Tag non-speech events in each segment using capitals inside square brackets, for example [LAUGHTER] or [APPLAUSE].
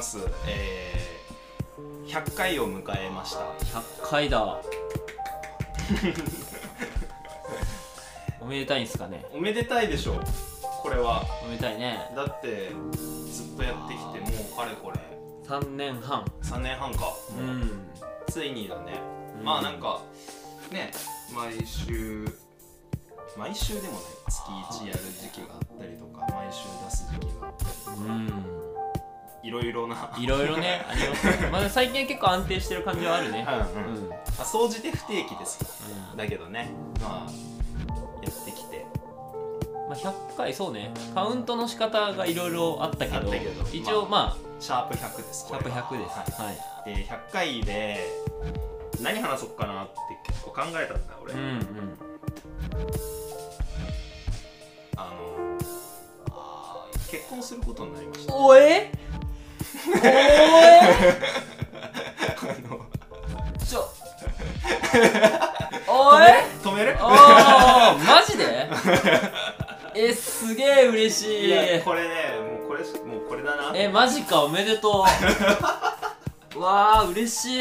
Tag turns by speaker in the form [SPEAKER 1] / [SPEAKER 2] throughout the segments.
[SPEAKER 1] ま
[SPEAKER 2] す。
[SPEAKER 1] えー、100回を迎えました。
[SPEAKER 2] 100回だ。[LAUGHS] おめでたいんすかね？
[SPEAKER 1] おめでたいでしょう。これは。
[SPEAKER 2] おめでたいね。
[SPEAKER 1] だってずっとやってきてもうかれこれ。
[SPEAKER 2] 3年半。
[SPEAKER 1] 3年半か。
[SPEAKER 2] う
[SPEAKER 1] ん。ついにだね、
[SPEAKER 2] うん。
[SPEAKER 1] まあなんかね毎週毎週でもね月1やる時期があったりとか毎週出す時期があったり
[SPEAKER 2] うん
[SPEAKER 1] いろいろな。い
[SPEAKER 2] ろいろねありますね。[LAUGHS] まあ最近は結構安定してる感じはあるね。
[SPEAKER 1] うんうん。
[SPEAKER 2] うん、
[SPEAKER 1] まあ、総じて不定期ですだけどね。まあやってきて。
[SPEAKER 2] まあ、100回そうね。カウントの仕方がいろいろあったけど。
[SPEAKER 1] たけど。
[SPEAKER 2] 一応ま
[SPEAKER 1] シャープ100です
[SPEAKER 2] あ、シャープ100です。
[SPEAKER 1] はい。
[SPEAKER 2] はい、
[SPEAKER 1] で100回で何話そうかなって結構考えたんだ俺、
[SPEAKER 2] うんうん。
[SPEAKER 1] あのあー結婚することになりました。
[SPEAKER 2] おえ？お
[SPEAKER 1] あの
[SPEAKER 2] えちょおえ
[SPEAKER 1] 止める？
[SPEAKER 2] あー。マジで？えすげえ嬉しい。
[SPEAKER 1] いやこれねもうこれしもうこれだな。
[SPEAKER 2] えマジかおめでとう。[LAUGHS] わあ嬉しい。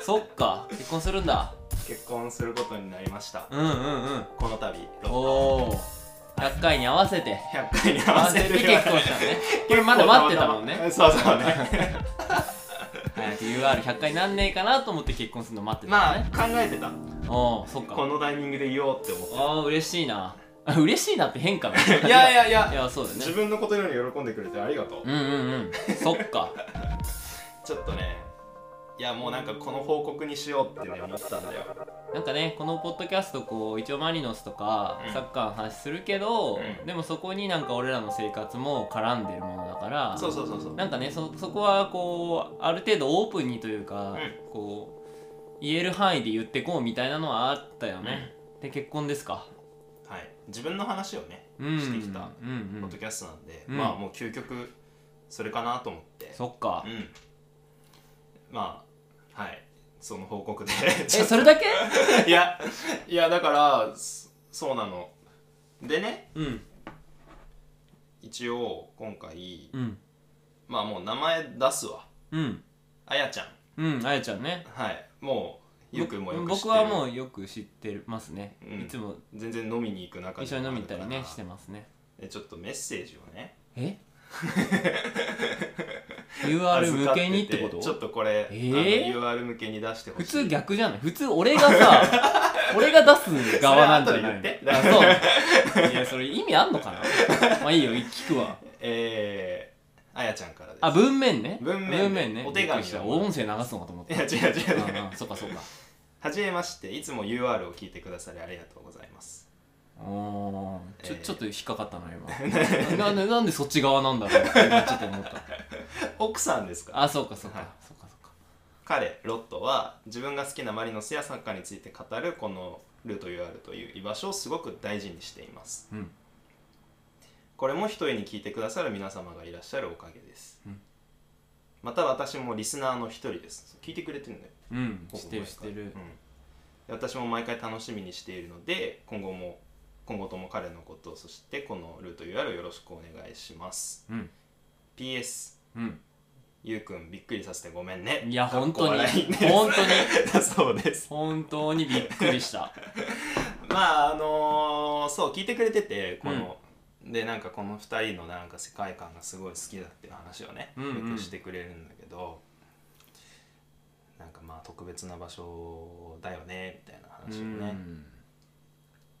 [SPEAKER 2] そっか結婚するんだ。
[SPEAKER 1] 結婚することになりました。
[SPEAKER 2] うんうんうん。
[SPEAKER 1] この度
[SPEAKER 2] おお100回に合わせて。
[SPEAKER 1] 100回に合
[SPEAKER 2] 合わせ
[SPEAKER 1] て。
[SPEAKER 2] て [LAUGHS] 結婚したのねこれまだ待ってたもんね。
[SPEAKER 1] そうそうね。[LAUGHS]
[SPEAKER 2] 早く UR100 回なんねえかなと思って結婚するの待ってたの
[SPEAKER 1] まあ
[SPEAKER 2] ね
[SPEAKER 1] 考えてた。
[SPEAKER 2] おおそっか。
[SPEAKER 1] このタイミングで言おうって思って
[SPEAKER 2] ああ嬉しいな。あ嬉しいなって変かな
[SPEAKER 1] いやいやいや
[SPEAKER 2] いやそうだよね。
[SPEAKER 1] 自分のことより喜んでくれてありがとう、
[SPEAKER 2] うんうんうん。そっか。[LAUGHS]
[SPEAKER 1] ちょっとねいやもうなんかこの報告にしようってね思ったんだよ
[SPEAKER 2] なんかねこのポッドキャストこう一応マリノスとか
[SPEAKER 1] うん。
[SPEAKER 2] サッカーの話するけど、
[SPEAKER 1] うん。
[SPEAKER 2] でもそこになんか俺らの生活も絡んでるものだから
[SPEAKER 1] そうそうそうそう。
[SPEAKER 2] なんかねそそこはこうある程度オープンにというか、
[SPEAKER 1] ん。
[SPEAKER 2] こう言える範囲で言ってこうみたいなのはあったよね、で結婚ですか？
[SPEAKER 1] はい。自分の話をね
[SPEAKER 2] うん
[SPEAKER 1] してきた
[SPEAKER 2] うん。うん
[SPEAKER 1] ポッドキャストなんで、
[SPEAKER 2] うん。
[SPEAKER 1] まあもう究極それかなと思って。
[SPEAKER 2] そっか。
[SPEAKER 1] うん。まあはいその報告で。[LAUGHS]
[SPEAKER 2] えそれだけ？[LAUGHS]
[SPEAKER 1] いやいやだからそそうなの。でね
[SPEAKER 2] うん。
[SPEAKER 1] 一応今回
[SPEAKER 2] うん。
[SPEAKER 1] まあもう名前出すわ。
[SPEAKER 2] うん。
[SPEAKER 1] あやちゃん。
[SPEAKER 2] うんあやちゃんね。
[SPEAKER 1] はい。もうゆうくんもよく知ってる。
[SPEAKER 2] 僕はもうよく知ってますね、
[SPEAKER 1] うん。
[SPEAKER 2] いつも。
[SPEAKER 1] 全然飲みに行く中
[SPEAKER 2] 一緒に飲みに行ったりねしてますね。
[SPEAKER 1] でちょっとメッセージをね。
[SPEAKER 2] え？[LAUGHS] UR 向けにってこと？
[SPEAKER 1] ちょっとこれ、
[SPEAKER 2] えー
[SPEAKER 1] ？UR 向けに出してほしい。
[SPEAKER 2] 普通逆じゃない？普通俺がさ [LAUGHS] 俺が出す側なんじゃないあそう。[LAUGHS] いやそれ意味あんのかな？まあいいよ聞くわ。
[SPEAKER 1] えー、あやちゃんからです。
[SPEAKER 2] あ文面ね。
[SPEAKER 1] 文面ね
[SPEAKER 2] ね。
[SPEAKER 1] お手紙を
[SPEAKER 2] びっくりした。音声流すのかと思っ
[SPEAKER 1] い
[SPEAKER 2] た
[SPEAKER 1] や違う違う。違う
[SPEAKER 2] うんうんそっかそっか。
[SPEAKER 1] はじめまして。いつも UR を聞いてくださりありがとうございます
[SPEAKER 2] おーちょ,、
[SPEAKER 1] えー。
[SPEAKER 2] ちょっと引っかかったな今。な [LAUGHS] なんでなんでそっち側なんだろうって今ちょっと思った。[LAUGHS]
[SPEAKER 1] 奥さんですか？
[SPEAKER 2] あそうかそうか、
[SPEAKER 1] はい。
[SPEAKER 2] そうかそうか。
[SPEAKER 1] 彼ロットは自分が好きなマリノスやサッカーについて語るこのルート UR という居場所をすごく大事にしています。
[SPEAKER 2] うん。
[SPEAKER 1] これも一重に聞いてくださる皆様がいらっしゃるおかげです、
[SPEAKER 2] うん。
[SPEAKER 1] また私もリスナーの一人です。聞いてくれてるんだよ
[SPEAKER 2] うん。知ってる知ってる。
[SPEAKER 1] うん、で私も毎回楽しみにしているので今後も今後とも彼のことそしてこのルート UR をよろしくお願いします。
[SPEAKER 2] うん。
[SPEAKER 1] PS
[SPEAKER 2] うん。
[SPEAKER 1] ゆうくんびっくりさせてごめんね。
[SPEAKER 2] いや本当に。本当に。
[SPEAKER 1] だ [LAUGHS] そうです。
[SPEAKER 2] 本当にびっくりした。[LAUGHS]
[SPEAKER 1] まああのーそう聞いてくれててこの、でなんかこの2人のなんか世界観がすごい好きだっていう話をね、
[SPEAKER 2] うんうん。
[SPEAKER 1] よくしてくれるんだけどなんかまあ特別な場所だよねみたいな話をね、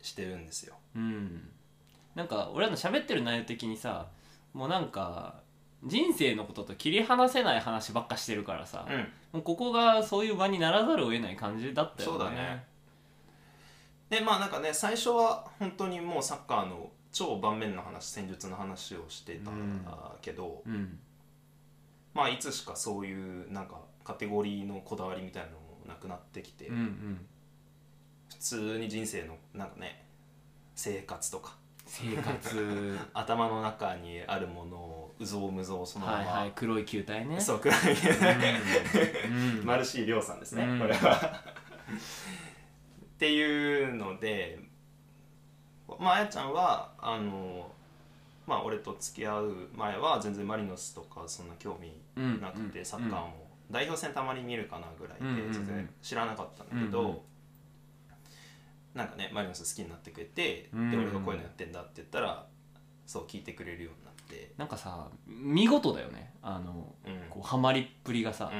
[SPEAKER 1] してるんですよ。
[SPEAKER 2] うん、うん、なんか俺らの喋ってる内容的にさもうなんか人生のことと切り離せない話ばっかしてるからさ、
[SPEAKER 1] うん。
[SPEAKER 2] もうここがそういう場にならざるを得ない感じだったよね。
[SPEAKER 1] そうだね。でまあなんかね最初は本当にもうサッカーの超盤面の話戦術の話をしてたけど、
[SPEAKER 2] うん。
[SPEAKER 1] まあいつしかそういうなんかカテゴリーのこだわりみたいなのもなくなってきて、
[SPEAKER 2] うんうん。
[SPEAKER 1] 普通に人生のなんかね生活とか。
[SPEAKER 2] 生活。[LAUGHS]
[SPEAKER 1] 頭の中にあるものをうぞうむぞうそのまま、
[SPEAKER 2] はいはい。黒い球体ね。
[SPEAKER 1] そう暗い。
[SPEAKER 2] うん。うん。
[SPEAKER 1] マルシー亮さんですね、
[SPEAKER 2] うん。
[SPEAKER 1] これは。っていうのでまああやちゃんはあのまあ俺と付き合う前は全然マリノスとかそんな興味
[SPEAKER 2] うん。
[SPEAKER 1] なくて、
[SPEAKER 2] うん。
[SPEAKER 1] サッカーも。代表戦たまに見るかなぐらいで全然知らなかったんだけど、なんかねマリノス好きになってくれて、
[SPEAKER 2] うん。うん
[SPEAKER 1] で俺がこういうのやってんだって言ったらそう聞いてくれるようになって、
[SPEAKER 2] なんかさ見事だよね。あの
[SPEAKER 1] うん。
[SPEAKER 2] こうハマりっぷりがさ、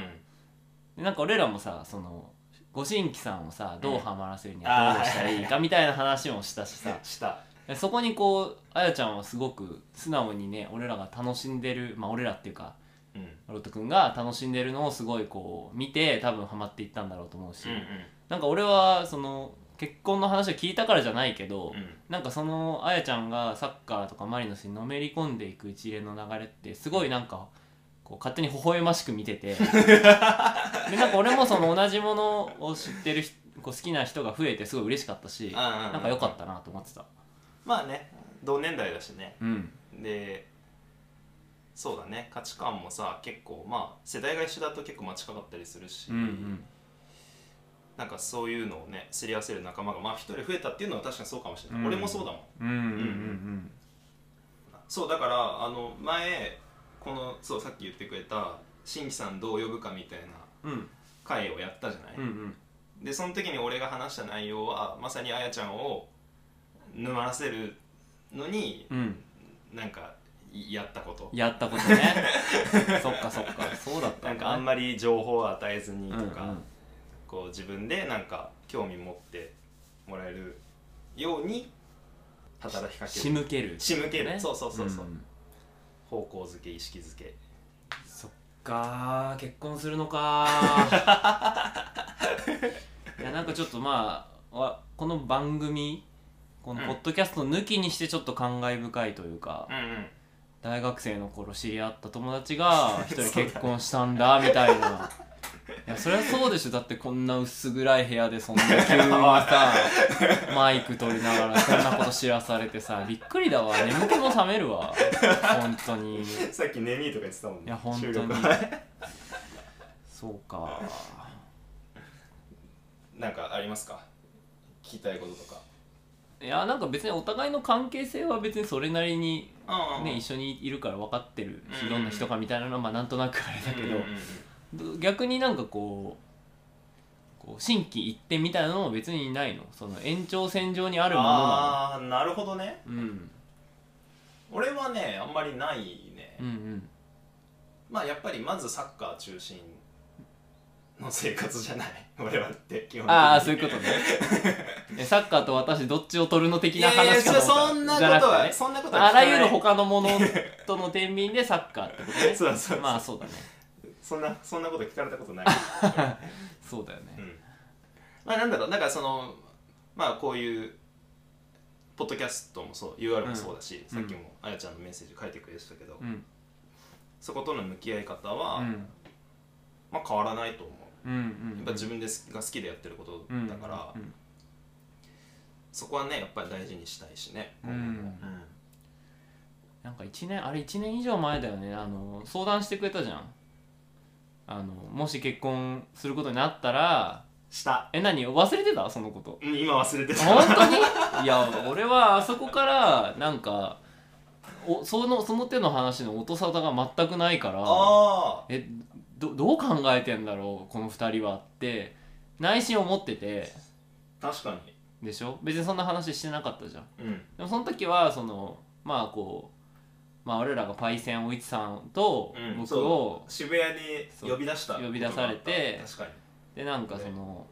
[SPEAKER 2] でなんか俺らもさそのご新規さんをさどうハマらせるにはどうしたらいいかみたいな話もしたしさ。
[SPEAKER 1] うん、した。
[SPEAKER 2] でそこにこうあやちゃんはすごく素直にね俺らが楽しんでるまあ俺らっていうか
[SPEAKER 1] うん。
[SPEAKER 2] ロット君が楽しんでるのをすごいこう見て多分ハマっていったんだろうと思うし、
[SPEAKER 1] うん。
[SPEAKER 2] なんか俺はその結婚の話を聞いたからじゃないけど、
[SPEAKER 1] うん。
[SPEAKER 2] なんかそのあやちゃんがサッカーとかマリノスにのめり込んでいく一連の流れってすごいなんかこう勝手に微笑ましく見てて。[LAUGHS] でなんか俺もその同じものを知ってる人こう好きな人が増えてすごい嬉しかったし
[SPEAKER 1] うんうんうん
[SPEAKER 2] なんか良かったなと思ってた。
[SPEAKER 1] まあね同年代だしね。
[SPEAKER 2] うん。
[SPEAKER 1] でそうだね価値観もさ結構まあ世代が一緒だと結構間近かったりするし、
[SPEAKER 2] うんうん
[SPEAKER 1] なんかそういうのをねすり合わせる仲間がまあ一人増えたっていうのは確かにそうかもしれない、
[SPEAKER 2] うん。
[SPEAKER 1] 俺もそうだもん。
[SPEAKER 2] うんうんうん
[SPEAKER 1] そうだからあの前このそうさっき言ってくれた新規さんどう呼ぶかみたいな
[SPEAKER 2] うん。うん
[SPEAKER 1] 会をやったじゃない、
[SPEAKER 2] うんうん。
[SPEAKER 1] でその時に俺が話した内容はまさにあやちゃんを沼らせるのに
[SPEAKER 2] うん。
[SPEAKER 1] なんかいやったこと。
[SPEAKER 2] やったことね。[LAUGHS] そっかそっか。そうだった
[SPEAKER 1] なんかあん
[SPEAKER 2] ま
[SPEAKER 1] まり情報を与えずにとか、
[SPEAKER 2] うんうん
[SPEAKER 1] こう自分でなんか興味持ってもらえるように働きかけ
[SPEAKER 2] 仕
[SPEAKER 1] る
[SPEAKER 2] 向ける
[SPEAKER 1] 仕向ける、
[SPEAKER 2] ね
[SPEAKER 1] そうそうそうそう、
[SPEAKER 2] ん。
[SPEAKER 1] 方向づけ意識づけ。
[SPEAKER 2] そっか結婚するのか [LAUGHS] いやなんかちょっとまあわこの番組この
[SPEAKER 1] うん。
[SPEAKER 2] ポッドキャスト抜きにしてちょっと感慨深いというか、
[SPEAKER 1] うんうん。
[SPEAKER 2] 大学生の頃知り合った友達が一人結婚したんだ [LAUGHS] みたいないやそりゃそうでしょ。だってこんな薄暗い部屋でそんな急にさ [LAUGHS] マイク取りながらそんなこと知らされてさびっくりだわ。眠気も覚めるわ。本当に。
[SPEAKER 1] さっき寝にとか言ってたもんね。
[SPEAKER 2] いや本当に。そうか。
[SPEAKER 1] なんかありますか？聞きたいこととか。
[SPEAKER 2] いやなんか別にお互いの関係性は別にそれなりに
[SPEAKER 1] うん
[SPEAKER 2] ね一緒にいるから分かってるどんな人かみたいなのはまあなんとなくあれだけど、
[SPEAKER 1] うんうんうん
[SPEAKER 2] ど逆になんかこうこう新規一点みたいなのも別にないの？その延長線上にあるものな
[SPEAKER 1] ああなるほどね。
[SPEAKER 2] のうん。
[SPEAKER 1] 俺はねあんまりないね、
[SPEAKER 2] うんうん。
[SPEAKER 1] まあやっぱりまずサッカー中心の生活じゃない？[LAUGHS] 俺はって基本的に。
[SPEAKER 2] ああそういうことね。えサッカーと私どっちを取るの的
[SPEAKER 1] いやいや
[SPEAKER 2] ない話かと思った
[SPEAKER 1] そんなこ
[SPEAKER 2] じゃなくて
[SPEAKER 1] とは、
[SPEAKER 2] ね。
[SPEAKER 1] そんなことは
[SPEAKER 2] あらゆる他のものとの天秤でサッカーってことね。[LAUGHS]
[SPEAKER 1] そうそうそう。
[SPEAKER 2] まあそうだね
[SPEAKER 1] そんなそんなこと聞かれたことない、[LAUGHS]
[SPEAKER 2] そうだよね。
[SPEAKER 1] うん、まあなんだろう。なんかそのまあこういうポッドキャストもそう UR もそうだし、
[SPEAKER 2] うん。
[SPEAKER 1] さっきもあやちゃんのメッセージ書いてくれてたけど、
[SPEAKER 2] うん。
[SPEAKER 1] そことの向き合い方は、
[SPEAKER 2] うん。
[SPEAKER 1] まあ変わらないと思う。やっぱ自分でが好きでやってることだから、
[SPEAKER 2] うん
[SPEAKER 1] そこはねやっぱり大事にしたいしね、
[SPEAKER 2] なんか1年あれ1年以上前だよね。あの相談してくれたじゃんあのもし結婚することになったら
[SPEAKER 1] した。
[SPEAKER 2] え何？忘れてた？そのこと。
[SPEAKER 1] うん今忘れてた。
[SPEAKER 2] 本当に？いや俺はあそこからなんかおそのその手の話の音沙汰が全くないから
[SPEAKER 1] あ
[SPEAKER 2] えどどう考えてんだろう？この2人はって内心思ってて。
[SPEAKER 1] あ確かに。
[SPEAKER 2] でしょ？別にそんな話してなかったじゃん。
[SPEAKER 1] うん。
[SPEAKER 2] でもその時はそのまあこうまあ俺らがパイセンおいちさんと
[SPEAKER 1] うん。
[SPEAKER 2] 僕を、
[SPEAKER 1] 渋谷に呼び出した。
[SPEAKER 2] そう呼び出されて
[SPEAKER 1] 確かに。
[SPEAKER 2] でなんかその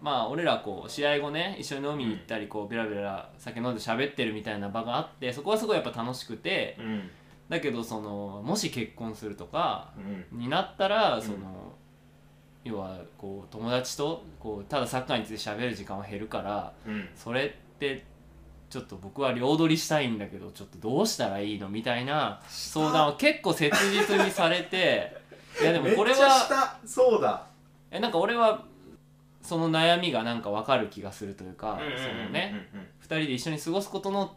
[SPEAKER 2] まあ俺らこう試合後ね一緒に飲みに行ったりこうベラベラ酒飲んで喋ってるみたいな場があってそこはすごいやっぱ楽しくて
[SPEAKER 1] うん。
[SPEAKER 2] だけどそのもし結婚するとか
[SPEAKER 1] うん。
[SPEAKER 2] になったら
[SPEAKER 1] ん。
[SPEAKER 2] その、要はこう友達とこうただサッカーについて喋る時間は減るから
[SPEAKER 1] うん。
[SPEAKER 2] それってちょっと僕は両取りしたいんだけどちょっとどうしたらいいのみたいな相談を結構切実にされて [LAUGHS] いやでもこれは
[SPEAKER 1] そうだ。
[SPEAKER 2] えなんか俺はその悩みがなんか分かる気がするというか、そのね2人で一緒に過ごすことの、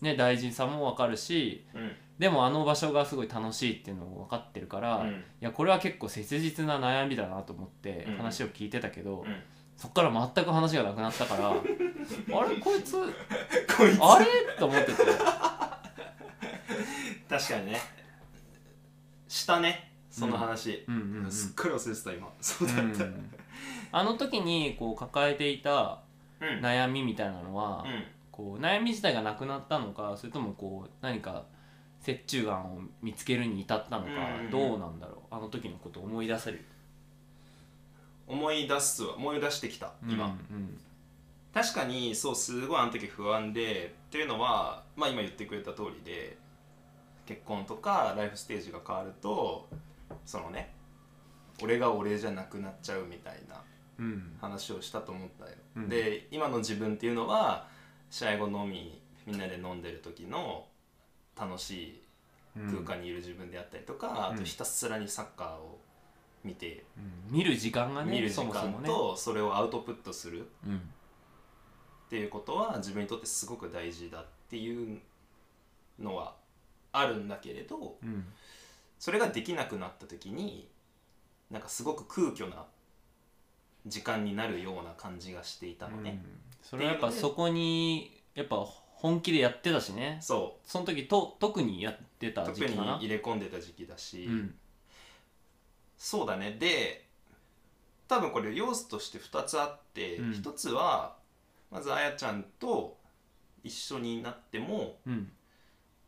[SPEAKER 2] ね、大事さも分かるし
[SPEAKER 1] うん。
[SPEAKER 2] でもあの場所がすごい楽しいっていうのも分かってるから、い
[SPEAKER 1] うん。
[SPEAKER 2] やこれは結構切実な悩みだなと思って
[SPEAKER 1] うん。
[SPEAKER 2] 話を聞いてたけど、
[SPEAKER 1] うん
[SPEAKER 2] そっから全く話がなくなったから [LAUGHS] あれこいつ
[SPEAKER 1] こいつ。
[SPEAKER 2] あれ？と思ってて。
[SPEAKER 1] 確かにね。したねその話、
[SPEAKER 2] うんうんうん
[SPEAKER 1] すっかり忘れてた今。そうだった。
[SPEAKER 2] うん。あの時にこう抱えていた
[SPEAKER 1] うん。うん
[SPEAKER 2] 悩みみたいなのは、こう悩み自体がなくなったのかそれともこう何か折衷案を見つけるに至ったのか、
[SPEAKER 1] うんうん
[SPEAKER 2] どうなんだろう？あの時のことを思い出せる？
[SPEAKER 1] 思い出すわ思い出してきた今、
[SPEAKER 2] うん。
[SPEAKER 1] 確かにそうすごいあの時不安でっていうのは、まあ、今言ってくれた通りで結婚とかライフステージが変わるとそのね俺が俺じゃなくなっちゃうみたいな
[SPEAKER 2] うんうん。
[SPEAKER 1] 話をしたと思ったよ、
[SPEAKER 2] うん。
[SPEAKER 1] で今の自分っていうのは試合後飲みみんなで飲んでる時の楽しい空間にいる自分であったりとか、
[SPEAKER 2] うん。
[SPEAKER 1] あとひたすらにサッカーを見て、
[SPEAKER 2] うん。見る時間がね
[SPEAKER 1] 見る時間
[SPEAKER 2] そもそもね。
[SPEAKER 1] とそれをアウトプットする。
[SPEAKER 2] うん。
[SPEAKER 1] っていうことは自分にとってすごく大事だっていうのはあるんだけれど
[SPEAKER 2] うん。
[SPEAKER 1] それができなくなった時になんかすごく空虚な時間になるような感じがしていたのね、
[SPEAKER 2] うん。それはやっぱそこにやっぱ本気でやってたしね。
[SPEAKER 1] そ
[SPEAKER 2] その時と特にやってた
[SPEAKER 1] う特に
[SPEAKER 2] 時期かな。
[SPEAKER 1] 入れ込んでた時期だし、
[SPEAKER 2] うん
[SPEAKER 1] そうだね。で多分これ要素として2つあって、
[SPEAKER 2] うん。
[SPEAKER 1] 1つはまずあやちゃんと一緒になっても
[SPEAKER 2] うん。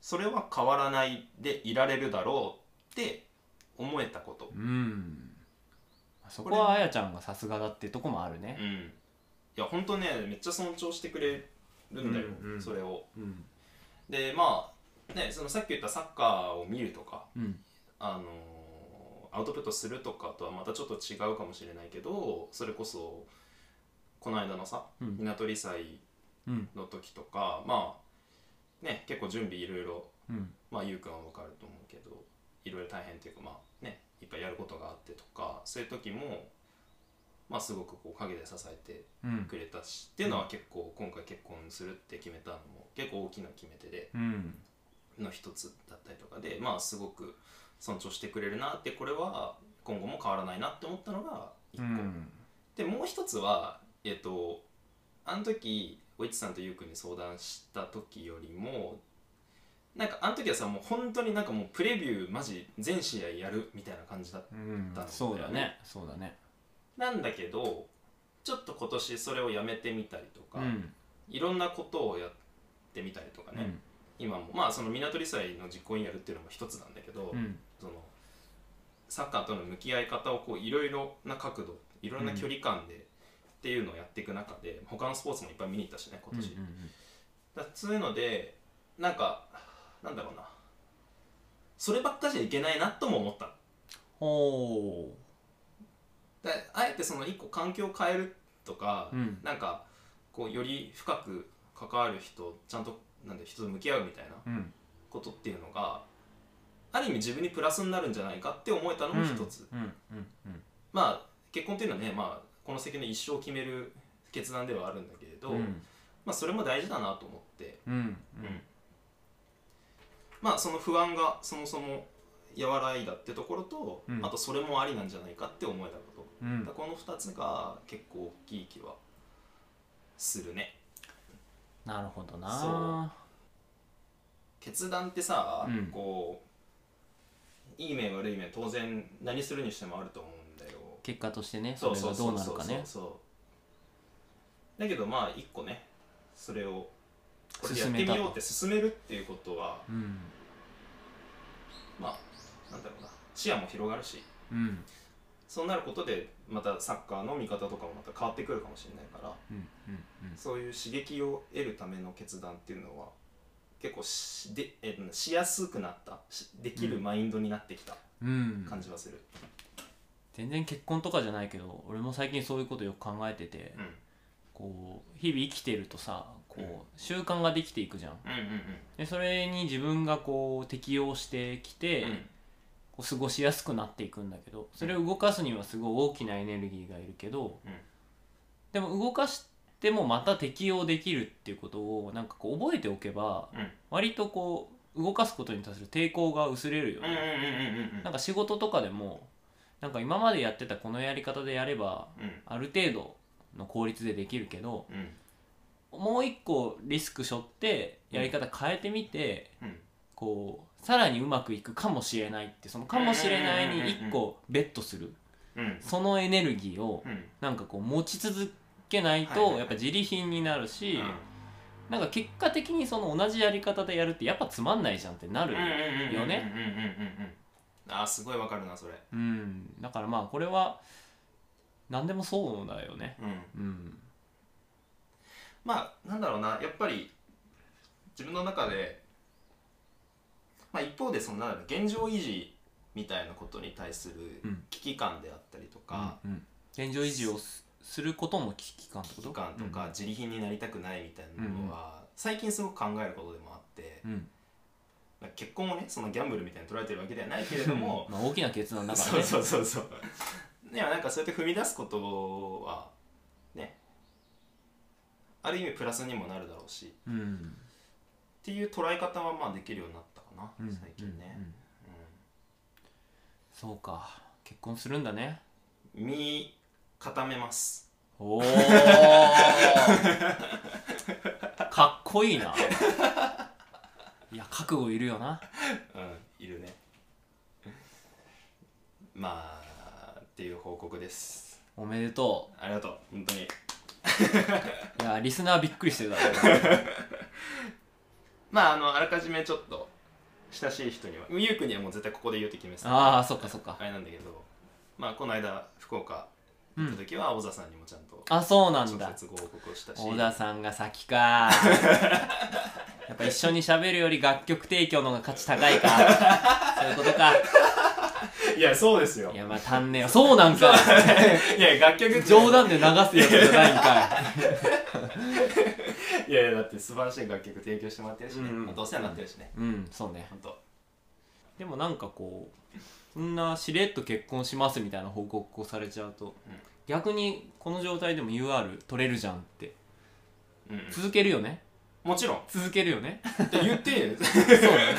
[SPEAKER 1] それは変わらないでいられるだろうって思えたこと。
[SPEAKER 2] うん。そこはあやちゃんがさすがだっていうとこもあるね。
[SPEAKER 1] うん。いやほんとねめっちゃ尊重してくれるんだよ、
[SPEAKER 2] うんうん。
[SPEAKER 1] それを。
[SPEAKER 2] うん。
[SPEAKER 1] でまあねそのさっき言ったサッカーを見るとか
[SPEAKER 2] うん。
[SPEAKER 1] あのーアウトプットするとかとはまたちょっと違うかもしれないけどそれこそこの間のさ
[SPEAKER 2] うん。
[SPEAKER 1] 稲取祭
[SPEAKER 2] うん
[SPEAKER 1] の時とかまあね結構準備いろいろ
[SPEAKER 2] うん。
[SPEAKER 1] まあゆうくんは分かると思うけどいろいろ大変っていうかまあねいっぱいやることがあってとかそういう時もまあすごくこう陰で支えて
[SPEAKER 2] うん。
[SPEAKER 1] くれたしっていうのは結構今回結婚するって決めたのも結構大きな決め手で
[SPEAKER 2] うん。
[SPEAKER 1] の一つだったりとかでまあすごく尊重してくれるなってこれは今後も変わらないなって思ったのが一個、
[SPEAKER 2] うん。
[SPEAKER 1] でもう一つはえっとあの時おいちさんとゆうくんに相談した時よりもなんかあの時はさもう本当になんかもうプレビューマジ全試合やるみたいな感じだった
[SPEAKER 2] うん。
[SPEAKER 1] だよね
[SPEAKER 2] そうだね。そうだね。
[SPEAKER 1] なんだけどちょっと今年それをやめてみたりとか、
[SPEAKER 2] うん。
[SPEAKER 1] いろんなことをやってみたりとかね、今も。まあその港理祭の実行委員やるっていうのも一つなんだけど、
[SPEAKER 2] うん。
[SPEAKER 1] そのサッカーとの向き合い方をこういろいろな角度いろんな距離感でっていうのをやっていく中で他のスポーツもいっぱい見に行ったしね今年、
[SPEAKER 2] うんうん
[SPEAKER 1] だからそういうのでなんかなんだろうな。そればっかじゃいけないなとも思った。
[SPEAKER 2] お
[SPEAKER 1] だあえてその一個環境を変えるとか、
[SPEAKER 2] うん。
[SPEAKER 1] なんかこうより深く関わる人ちゃんとなんで人と向き合うみたいな
[SPEAKER 2] うん。
[SPEAKER 1] ことっていうのがある意味自分にプラスになるんじゃないかって思えたのも一つ、まあ結婚っていうのはね、まあ、この先の一生を決める決断ではあるんだけれど、
[SPEAKER 2] うん。
[SPEAKER 1] まあ、それも大事だなと思って、
[SPEAKER 2] うん。うん。
[SPEAKER 1] まあその不安がそもそも和らいだってところと、
[SPEAKER 2] うん。
[SPEAKER 1] あとそれもありなんじゃないかって思えたこと、この2つが結構大きい気はするね
[SPEAKER 2] なるほど
[SPEAKER 1] そ
[SPEAKER 2] な
[SPEAKER 1] 決断ってさ、
[SPEAKER 2] うん。
[SPEAKER 1] こういい面悪い面当然何するにしてもあると思うんだよ。
[SPEAKER 2] 結果としてねそれがどうなるかね。
[SPEAKER 1] そう。そうだけどまあ一個ねそれをこれでやってみようって進めるっていうことは
[SPEAKER 2] うん。
[SPEAKER 1] まあなんだろうな。視野も広がるし。
[SPEAKER 2] うん
[SPEAKER 1] そうなることでまたサッカーの見方とかもまた変わってくるかもしれないから
[SPEAKER 2] うんうんうん。
[SPEAKER 1] そういう刺激を得るための決断っていうのは結構しでえしやすくなったしできるマインドになってきた
[SPEAKER 2] うん。
[SPEAKER 1] 感じはする、
[SPEAKER 2] 全然結婚とかじゃないけど俺も最近そういうことよく考えてて、
[SPEAKER 1] うん、
[SPEAKER 2] こう日々生きてるとさこう、
[SPEAKER 1] うん。
[SPEAKER 2] 習慣ができていくじゃん
[SPEAKER 1] うんうん。
[SPEAKER 2] でそれに自分がこう適応してきて、
[SPEAKER 1] うん
[SPEAKER 2] こう過ごしやすくなっていくんだけどそれを動かすにはすごい大きなエネルギーがいるけど、
[SPEAKER 1] うん。
[SPEAKER 2] でも動かしてもまた適応できるっていうことをなんかこう覚えておけば
[SPEAKER 1] うん。
[SPEAKER 2] 割とこう動かすことに対する抵抗が薄れるよね、なんか仕事とかでもなんか今までやってたこのやり方でやれば
[SPEAKER 1] うん。
[SPEAKER 2] ある程度の効率でできるけど
[SPEAKER 1] うん。
[SPEAKER 2] もう一個リスク背負ってやり方変えてみて、
[SPEAKER 1] うん
[SPEAKER 2] こうさらにうまくいくかもしれないってそのかもしれないに一個ベットする。
[SPEAKER 1] うん。
[SPEAKER 2] そのエネルギーを
[SPEAKER 1] うん。
[SPEAKER 2] なんかこう持ち続けないとやっぱ自利品になるし、
[SPEAKER 1] うん。
[SPEAKER 2] なんか結果的にその同じやり方でやるってやっぱつまんないじゃんってなるよね。
[SPEAKER 1] あーすごいわかるなそれ。
[SPEAKER 2] うん。だからまあこれは何でもそうだよね。
[SPEAKER 1] うん。
[SPEAKER 2] うん。
[SPEAKER 1] まあなんだろうな。やっぱり自分の中で、まあ、一方でそのなん現状維持みたいなことに対する
[SPEAKER 2] うん。
[SPEAKER 1] 危機感であったりとか、
[SPEAKER 2] うんうん。現状維持をすすることも危機感と？
[SPEAKER 1] 危機感とか、自利品になりたくないみたいなものは、最近すごく考えることでもあって結婚をねそのギャンブルみたいに捉えてるわけではないけれども
[SPEAKER 2] まあ、大きな決断だからね。
[SPEAKER 1] そうそうそう。[LAUGHS] そうなんかそうやって踏み出すことはねある意味プラスにもなるだろうし
[SPEAKER 2] うん。
[SPEAKER 1] っていう捉え方はまあできるようになったかな、
[SPEAKER 2] うん
[SPEAKER 1] 最近ね。
[SPEAKER 2] うん、うん。そうか。結婚するんだね。
[SPEAKER 1] うん身固めます。
[SPEAKER 2] おお [LAUGHS] かっこいいな。いや覚悟いるよな。
[SPEAKER 1] うんいるね。まあっていう報告です。
[SPEAKER 2] おめでと
[SPEAKER 1] ありがとう本当に。
[SPEAKER 2] ういやリスナーびっくりしてるだろ [LAUGHS]
[SPEAKER 1] まああのあらかじめちょっと親しい人には。ゆうくんにはもう絶対ここで言うって決めてた。
[SPEAKER 2] ああそっかそっか。
[SPEAKER 1] あれなんだけどまあこの間福岡行った時は小田さんにもちゃんと
[SPEAKER 2] あそうなん
[SPEAKER 1] 直
[SPEAKER 2] だ
[SPEAKER 1] 接ご報告をしたし。
[SPEAKER 2] 小田さんが先か。[LAUGHS] やっぱ一緒に喋るより楽曲提供の方が価値高いか。そういうことか。
[SPEAKER 1] いやそうですよ。
[SPEAKER 2] いやまあ足んねえよそうなんか。
[SPEAKER 1] いや楽曲
[SPEAKER 2] 冗談で流すやつじゃないんかい
[SPEAKER 1] いやいやだって素晴らしい楽曲提供してもらってるしね、
[SPEAKER 2] うん
[SPEAKER 1] まあどうせはなってるしね、
[SPEAKER 2] うん。そうね。
[SPEAKER 1] 本当
[SPEAKER 2] でもなんかこうそんなしれっと結婚しますみたいな報告をされちゃうと、逆にこの状態でも UR 取れるじゃんって
[SPEAKER 1] うんうん。
[SPEAKER 2] 続けるよね？
[SPEAKER 1] もちろん。
[SPEAKER 2] 続けるよね？
[SPEAKER 1] って言って。よ [LAUGHS]
[SPEAKER 2] そうだね。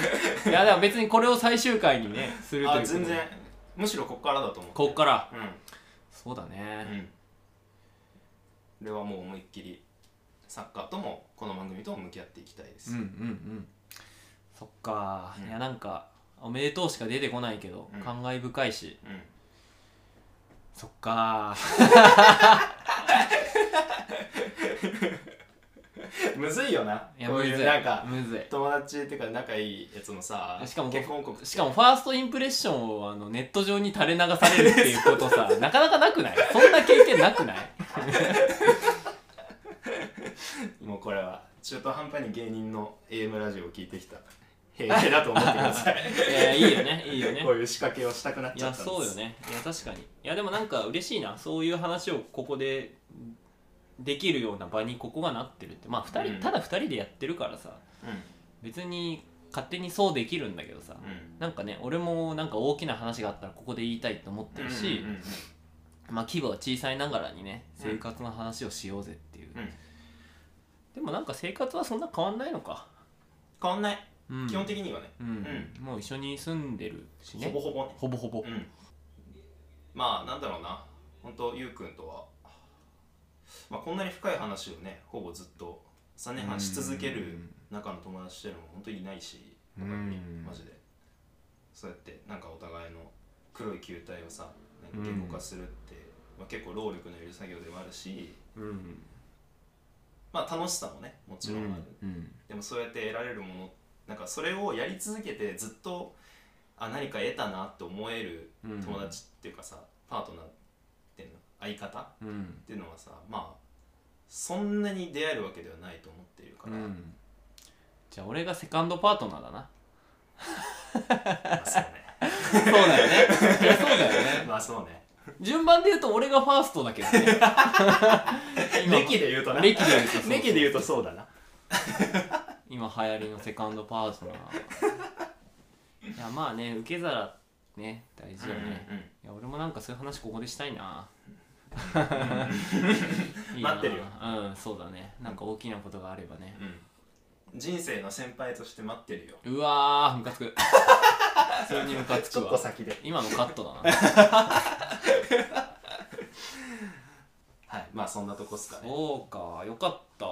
[SPEAKER 2] いやでも別にこれを最終回にねするという
[SPEAKER 1] あ全然。むしろこっからだと思う
[SPEAKER 2] こっから。
[SPEAKER 1] うん。
[SPEAKER 2] そうだ
[SPEAKER 1] う
[SPEAKER 2] ね
[SPEAKER 1] ん。これはもう思いっきりサッカーともこの番組とも向き合っていきたいです、
[SPEAKER 2] うんうんうん。そっか、
[SPEAKER 1] うん。
[SPEAKER 2] いやなんかおめでとうしか出てこないけど、
[SPEAKER 1] うん。
[SPEAKER 2] 感慨深いし。
[SPEAKER 1] うん。
[SPEAKER 2] そっか。[LAUGHS]
[SPEAKER 1] むずいよな。いこういうなんか
[SPEAKER 2] むずい。
[SPEAKER 1] 友達っていうか仲いいやつのさ
[SPEAKER 2] しかも
[SPEAKER 1] 結婚報告
[SPEAKER 2] しかもファーストインプレッションをあのネット上に垂れ流されるっていうことさ [LAUGHS] なかなかなくない？そんな経験なくない？[LAUGHS]
[SPEAKER 1] もうこれは中途半端に芸人の AM ラジオを聞いてきた [LAUGHS] 弊害だと思ってください。
[SPEAKER 2] いやいいよねいいよね。
[SPEAKER 1] こういう仕掛けをしたくなっちゃったんです。
[SPEAKER 2] そうよね。いや確かに。いやでもなんか嬉しいな。そういう話をここでできるような場にここがなってるって。まあ二人、
[SPEAKER 1] うん。
[SPEAKER 2] ただ2人でやってるからさ。
[SPEAKER 1] うん。
[SPEAKER 2] 別に勝手にそうできるんだけどさ、
[SPEAKER 1] うん。
[SPEAKER 2] なんかね俺もなんか大きな話があったらここで言いたいと思ってるし、
[SPEAKER 1] うんうん
[SPEAKER 2] まあ規模は小さいながらにね生活の話をしようぜっていう、
[SPEAKER 1] うんうん
[SPEAKER 2] でもなんか生活はそんな変わんないのか、
[SPEAKER 1] 変わんない、
[SPEAKER 2] うん。
[SPEAKER 1] 基本的にはね、
[SPEAKER 2] うん。もう一緒に住んでるしね。
[SPEAKER 1] ほぼほぼね。
[SPEAKER 2] ほぼほぼ。
[SPEAKER 1] うん。まあなんだろうな。本当ゆうくんとは、まあ、こんなに深い話をねほぼずっと3年半し続ける中の友達っていうのも本当にいないし他にね
[SPEAKER 2] うん
[SPEAKER 1] マジで。そうやってなんかお互いの黒い球体をさなんか言語化するって、まあ、結構労力のいる作業でもあるし
[SPEAKER 2] うん
[SPEAKER 1] まあ楽しさもねもちろんある、
[SPEAKER 2] うん
[SPEAKER 1] でもそうやって得られるものなんかそれをやり続けてずっとあ何か得たなって思える
[SPEAKER 2] うん。
[SPEAKER 1] 友達っていうかさ、パートナーっていうの相方っ
[SPEAKER 2] うん。
[SPEAKER 1] ていうのはさまあそんなに出会えるわけではないと思っているから、
[SPEAKER 2] うん。じゃあ俺がセカンドパートナーだな。
[SPEAKER 1] まあそうね。[LAUGHS]
[SPEAKER 2] そうだよね。そうだよね。
[SPEAKER 1] まあそうね
[SPEAKER 2] 順番で言うと俺がファーストだけどね。[LAUGHS] 今
[SPEAKER 1] 歴で言うとな。
[SPEAKER 2] 歴で言うとそう
[SPEAKER 1] 歴で言うとそうだな。
[SPEAKER 2] 今流行りのセカンドパートナー。いやまあね受け皿ね大事よね、
[SPEAKER 1] うんうん
[SPEAKER 2] いや俺もなんかそういう話ここでしたいな。[LAUGHS] いい
[SPEAKER 1] 待ってるよ。
[SPEAKER 2] うんそうだね。なんか大きなことがあればね。
[SPEAKER 1] うん人生の先輩として待ってるよ。
[SPEAKER 2] うわームカつく。[LAUGHS] 普通にムカつ
[SPEAKER 1] ちょ
[SPEAKER 2] くわ
[SPEAKER 1] っと先で。
[SPEAKER 2] 今のカットだな。
[SPEAKER 1] はいまあそんなとこっすかね。
[SPEAKER 2] そうかよかった。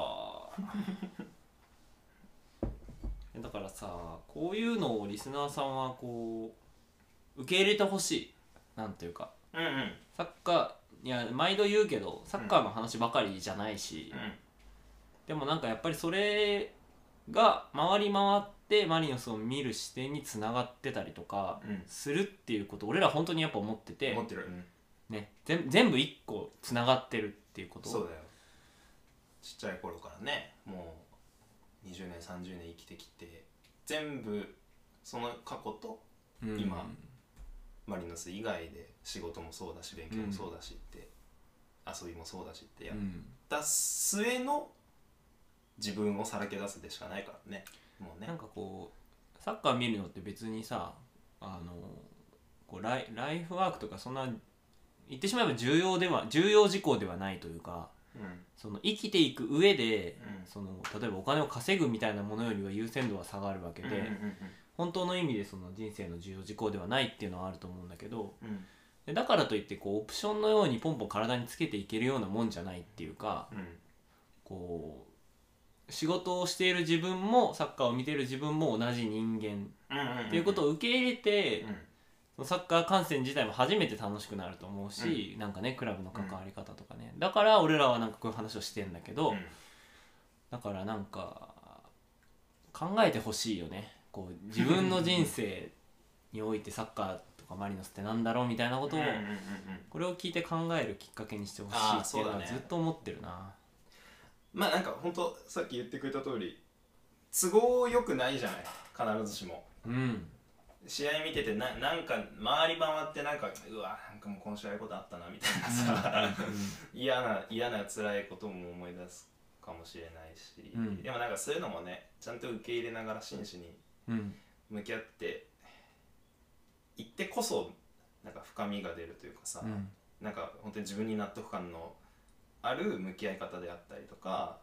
[SPEAKER 2] [LAUGHS] だからさこういうのをリスナーさんはこう受け入れてほしい。なんていうか。
[SPEAKER 1] うんうん。
[SPEAKER 2] サッカーいや毎度言うけどサッカーの話ばかりじゃないし、でもなんかやっぱりそれが回り回ってマリノスを見る視点につながってたりとか
[SPEAKER 1] うん。
[SPEAKER 2] するっていうこと俺ら本当にやっぱ思ってて
[SPEAKER 1] 思、ってる、うん、
[SPEAKER 2] ね、全全部一個つながってるっていうこと。
[SPEAKER 1] そうだよ。ちっちゃい頃からねもう20年30年生きてきて全部その過去と
[SPEAKER 2] うん。
[SPEAKER 1] 今マリノス以外で仕事もそうだし勉強もそうだしって、遊びもそうだしってやっ
[SPEAKER 2] うん
[SPEAKER 1] た末の自分をさらけ出すでしかないからね。もうね。
[SPEAKER 2] なんかこうサッカー見るのって別にさあのこうライライフワークとかそんな言ってしまえば重要では重要事項ではないというか
[SPEAKER 1] うん。
[SPEAKER 2] その生きていく上で、
[SPEAKER 1] うん。
[SPEAKER 2] その例えばお金を稼ぐみたいなものよりは優先度は下がるわけで、
[SPEAKER 1] うんうん
[SPEAKER 2] 本当の意味でその人生の重要事項ではないっていうのはあると思うんだけど
[SPEAKER 1] うんうん。
[SPEAKER 2] でだからといってこうオプションのようにポンポン体につけていけるようなもんじゃないっていうか
[SPEAKER 1] うん。
[SPEAKER 2] こう仕事をしている自分もサッカーを見ている自分も同じ人間。
[SPEAKER 1] うんうん
[SPEAKER 2] っていうことを受け入れて、
[SPEAKER 1] うん。
[SPEAKER 2] そのサッカー観戦自体も初めて楽しくなると思うし、なんかねクラブの関わり方とかね、だから俺らはなんかこういう話をしてんだけど、
[SPEAKER 1] うん。
[SPEAKER 2] だからなんか考えてほしいよね。こう自分の人生においてサッカーとかマリノスってなんだろうみたいなことを、
[SPEAKER 1] うんうんうんうん
[SPEAKER 2] これを聞いて考えるきっかけにしてほしいっていうのはずっと思ってるな
[SPEAKER 1] まあなんか本当さっき言ってくれた通り都合よくないじゃない必ずしも。
[SPEAKER 2] うん。
[SPEAKER 1] 試合見ててななんか回り回ってなんかうわなんかもうこの試合ことあったなみたいなさ、嫌な嫌な辛いことも思い出すかもしれないし、
[SPEAKER 2] うん。
[SPEAKER 1] でもなんかそういうのもねちゃんと受け入れながら真摯に
[SPEAKER 2] うん。
[SPEAKER 1] 向き合っていってこそなんか深みが出るというかさ、
[SPEAKER 2] うん。
[SPEAKER 1] なんか本当に自分に納得感のある向き合い方であったりとか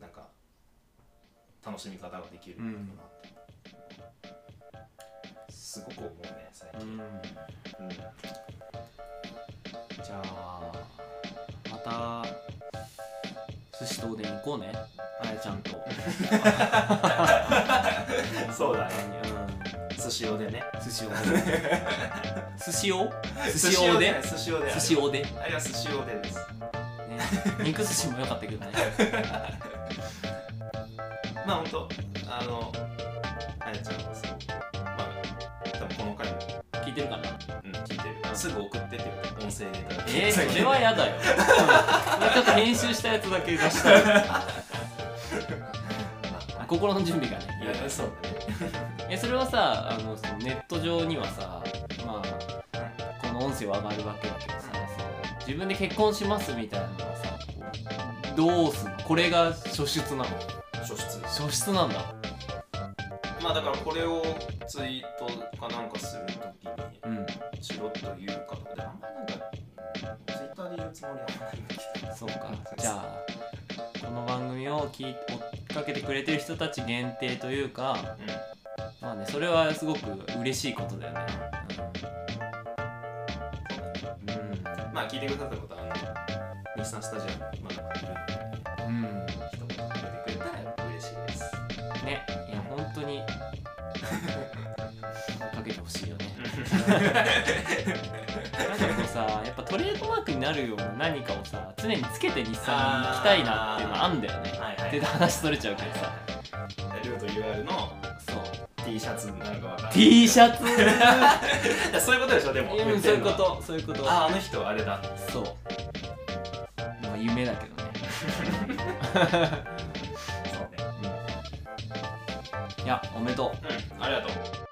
[SPEAKER 1] なんか楽しみ方ができるんだろうなって、すごく思うね最近、
[SPEAKER 2] うん。
[SPEAKER 1] うん。
[SPEAKER 2] じゃあまた寿司とおでん行こうね。あやちゃんと。[LAUGHS]
[SPEAKER 1] そうだね。
[SPEAKER 2] うん。
[SPEAKER 1] 寿司おでね。
[SPEAKER 2] 寿司お [LAUGHS] で。寿司お寿司おで
[SPEAKER 1] 寿司おで。
[SPEAKER 2] 寿司おで。ね
[SPEAKER 1] あれは寿司おでです
[SPEAKER 2] 肉寿司も良かったけどね。[LAUGHS]
[SPEAKER 1] まあ本当あのあやちゃんはすごくまあ多分この回も、
[SPEAKER 2] 聞いてるかな？
[SPEAKER 1] うん、聞いてる。すぐ送ってって音声でいただいて
[SPEAKER 2] えー、それは嫌だよ。[LAUGHS] ちょっと編集したやつだけ出した。[LAUGHS] い心の準備がね
[SPEAKER 1] いやそうだね。
[SPEAKER 2] えそれはさあのそのネット上にはさまあこの音声は上がるわけだけどさ自分で結婚しますみたいなどうすんの？これが初出なの？
[SPEAKER 1] 初出
[SPEAKER 2] 初出なんだ。
[SPEAKER 1] まあだからこれをツイートかなんかするときに
[SPEAKER 2] うん。
[SPEAKER 1] しろというかとかであんまなんかツイッターで言うつもりはないんだけど。
[SPEAKER 2] そうか。じゃあこの番組を聞い追っかけてくれてる人たち限定というかまあねそれはすごく嬉しいことだよね。うん、
[SPEAKER 1] うん。まあ聞いてくださったことはあの日産スタジアムまだいる
[SPEAKER 2] うんうん
[SPEAKER 1] 人が出てくれたら嬉しいです。
[SPEAKER 2] ね。いや本当に。[LAUGHS] かけてほしいよね。なんかこうさやっぱトレードマークになるような何かをさ常につけて日産に行きたいなっていうのはあんだよね。
[SPEAKER 1] はいはい
[SPEAKER 2] で話取れちゃうけどさ。
[SPEAKER 1] ルート UR の
[SPEAKER 2] そう。
[SPEAKER 1] T シャツなんかわかん。ない
[SPEAKER 2] T シャツ？[LAUGHS]
[SPEAKER 1] そういうことでしょでも。
[SPEAKER 2] うんそういうこと。そういうこと。
[SPEAKER 1] ああの人あれだ。
[SPEAKER 2] そう [LAUGHS]
[SPEAKER 1] そうね。
[SPEAKER 2] うん、いやおめでとう。
[SPEAKER 1] うん。ありがとう